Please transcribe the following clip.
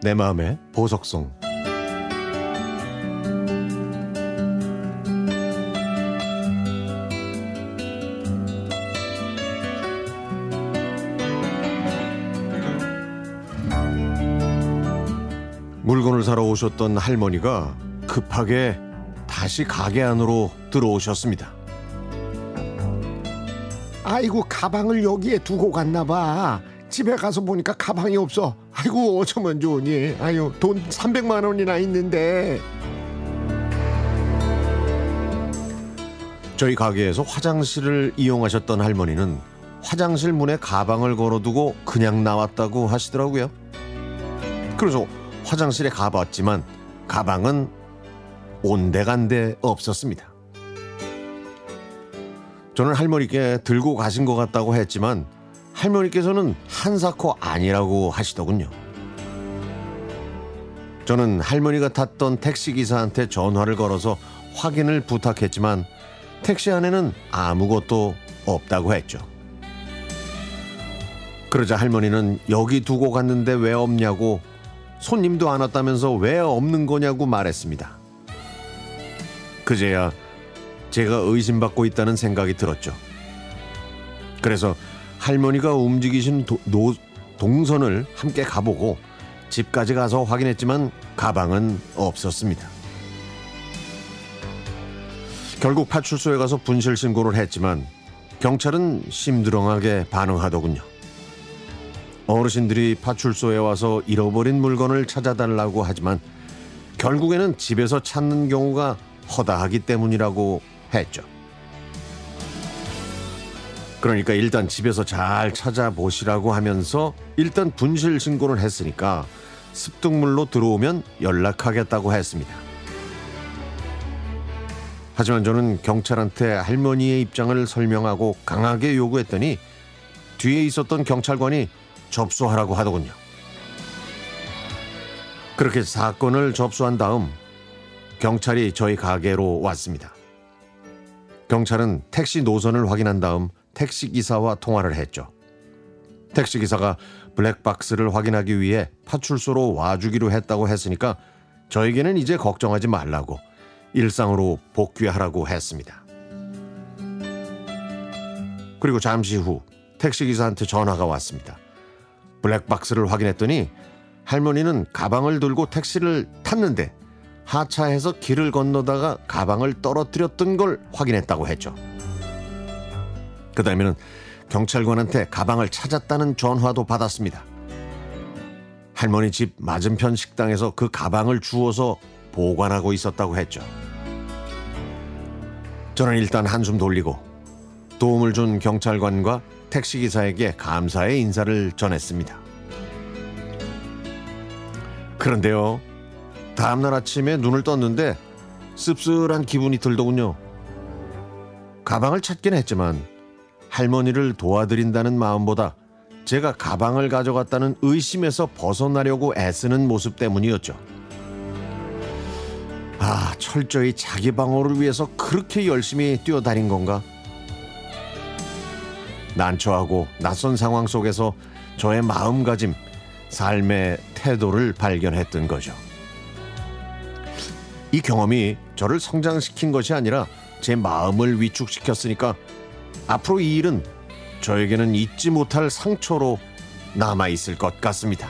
내 마음의 보석송 물건을 사러 오셨던 할머니가 급하게 다시 가게 안으로 들어오셨습니다. 아이고 가방을 여기에 두고 갔나 봐. 집에 가서 보니까 가방이 없어. 아이고 어쩌면 좋으니. 아유 돈 300만 원이나 있는데. 저희 가게에서 화장실을 이용하셨던 할머니는 화장실 문에 가방을 걸어두고 그냥 나왔다고 하시더라고요. 그래서 화장실에 가봤지만 가방은 온데간데 없었습니다. 저는 할머니께 들고 가신 것 같다고 했지만 할머니께서는 한사코 아니라고 하시더군요. 저는 할머니가 탔던 택시기사한테 전화를 걸어서 확인을 부탁했지만 택시 안에는 아무것도 없다고 했죠. 그러자 할머니는 여기 두고 갔는데 왜 없냐고 손님도 안 왔다면서 왜 없는 거냐고 말했습니다. 그제야 제가 의심받고 있다는 생각이 들었죠. 그래서 할머니가 움직이신 도, 노, 동선을 함께 가보고 집까지 가서 확인했지만 가방은 없었습니다. 결국 파출소에 가서 분실 신고를 했지만 경찰은 심드렁하게 반응하더군요. 어르신들이 파출소에 와서 잃어버린 물건을 찾아달라고 하지만 결국에는 집에서 찾는 경우가 허다하기 때문이라고 했죠. 그러니까 일단 집에서 잘 찾아보시라고 하면서 일단 분실 신고를 했으니까 습득물로 들어오면 연락하겠다고 했습니다. 하지만 저는 경찰한테 할머니의 입장을 설명하고 강하게 요구했더니 뒤에 있었던 경찰관이 접수하라고 하더군요. 그렇게 사건을 접수한 다음 경찰이 저희 가게로 왔습니다. 경찰은 택시 노선을 확인한 다음 택시 기사와 통화를 했죠. 택시 기사가 블랙박스를 확인하기 위해 파출소로 와주기로 했다고 했으니까 저에게는 이제 걱정하지 말라고 일상으로 복귀하라고 했습니다. 그리고 잠시 후 택시 기사한테 전화가 왔습니다. 블랙박스를 확인했더니 할머니는 가방을 들고 택시를 탔는데 하차해서 길을 건너다가 가방을 떨어뜨렸던 걸 확인했다고 했죠. 그 다음에는 경찰관한테 가방을 찾았다는 전화도 받았습니다. 할머니 집 맞은편 식당에서 그 가방을 주워서 보관하고 있었다고 했죠. 저는 일단 한숨 돌리고 도움을 준 경찰관과 택시기사에게 감사의 인사를 전했습니다. 그런데요, 다음날 아침에 눈을 떴는데 씁쓸한 기분이 들더군요. 가방을 찾긴 했지만 할머니를 도와드린다는 마음보다 제가 가방을 가져갔다는 의심에서 벗어나려고 애쓰는 모습 때문이었죠. 아, 철저히 자기 방어를 위해서 그렇게 열심히 뛰어다닌 건가? 난처하고 낯선 상황 속에서 저의 마음가짐, 삶의 태도를 발견했던 거죠. 이 경험이 저를 성장시킨 것이 아니라 제 마음을 위축시켰으니까 앞으로 이 일은 저에게는 잊지 못할 상처로 남아 있을 것 같습니다.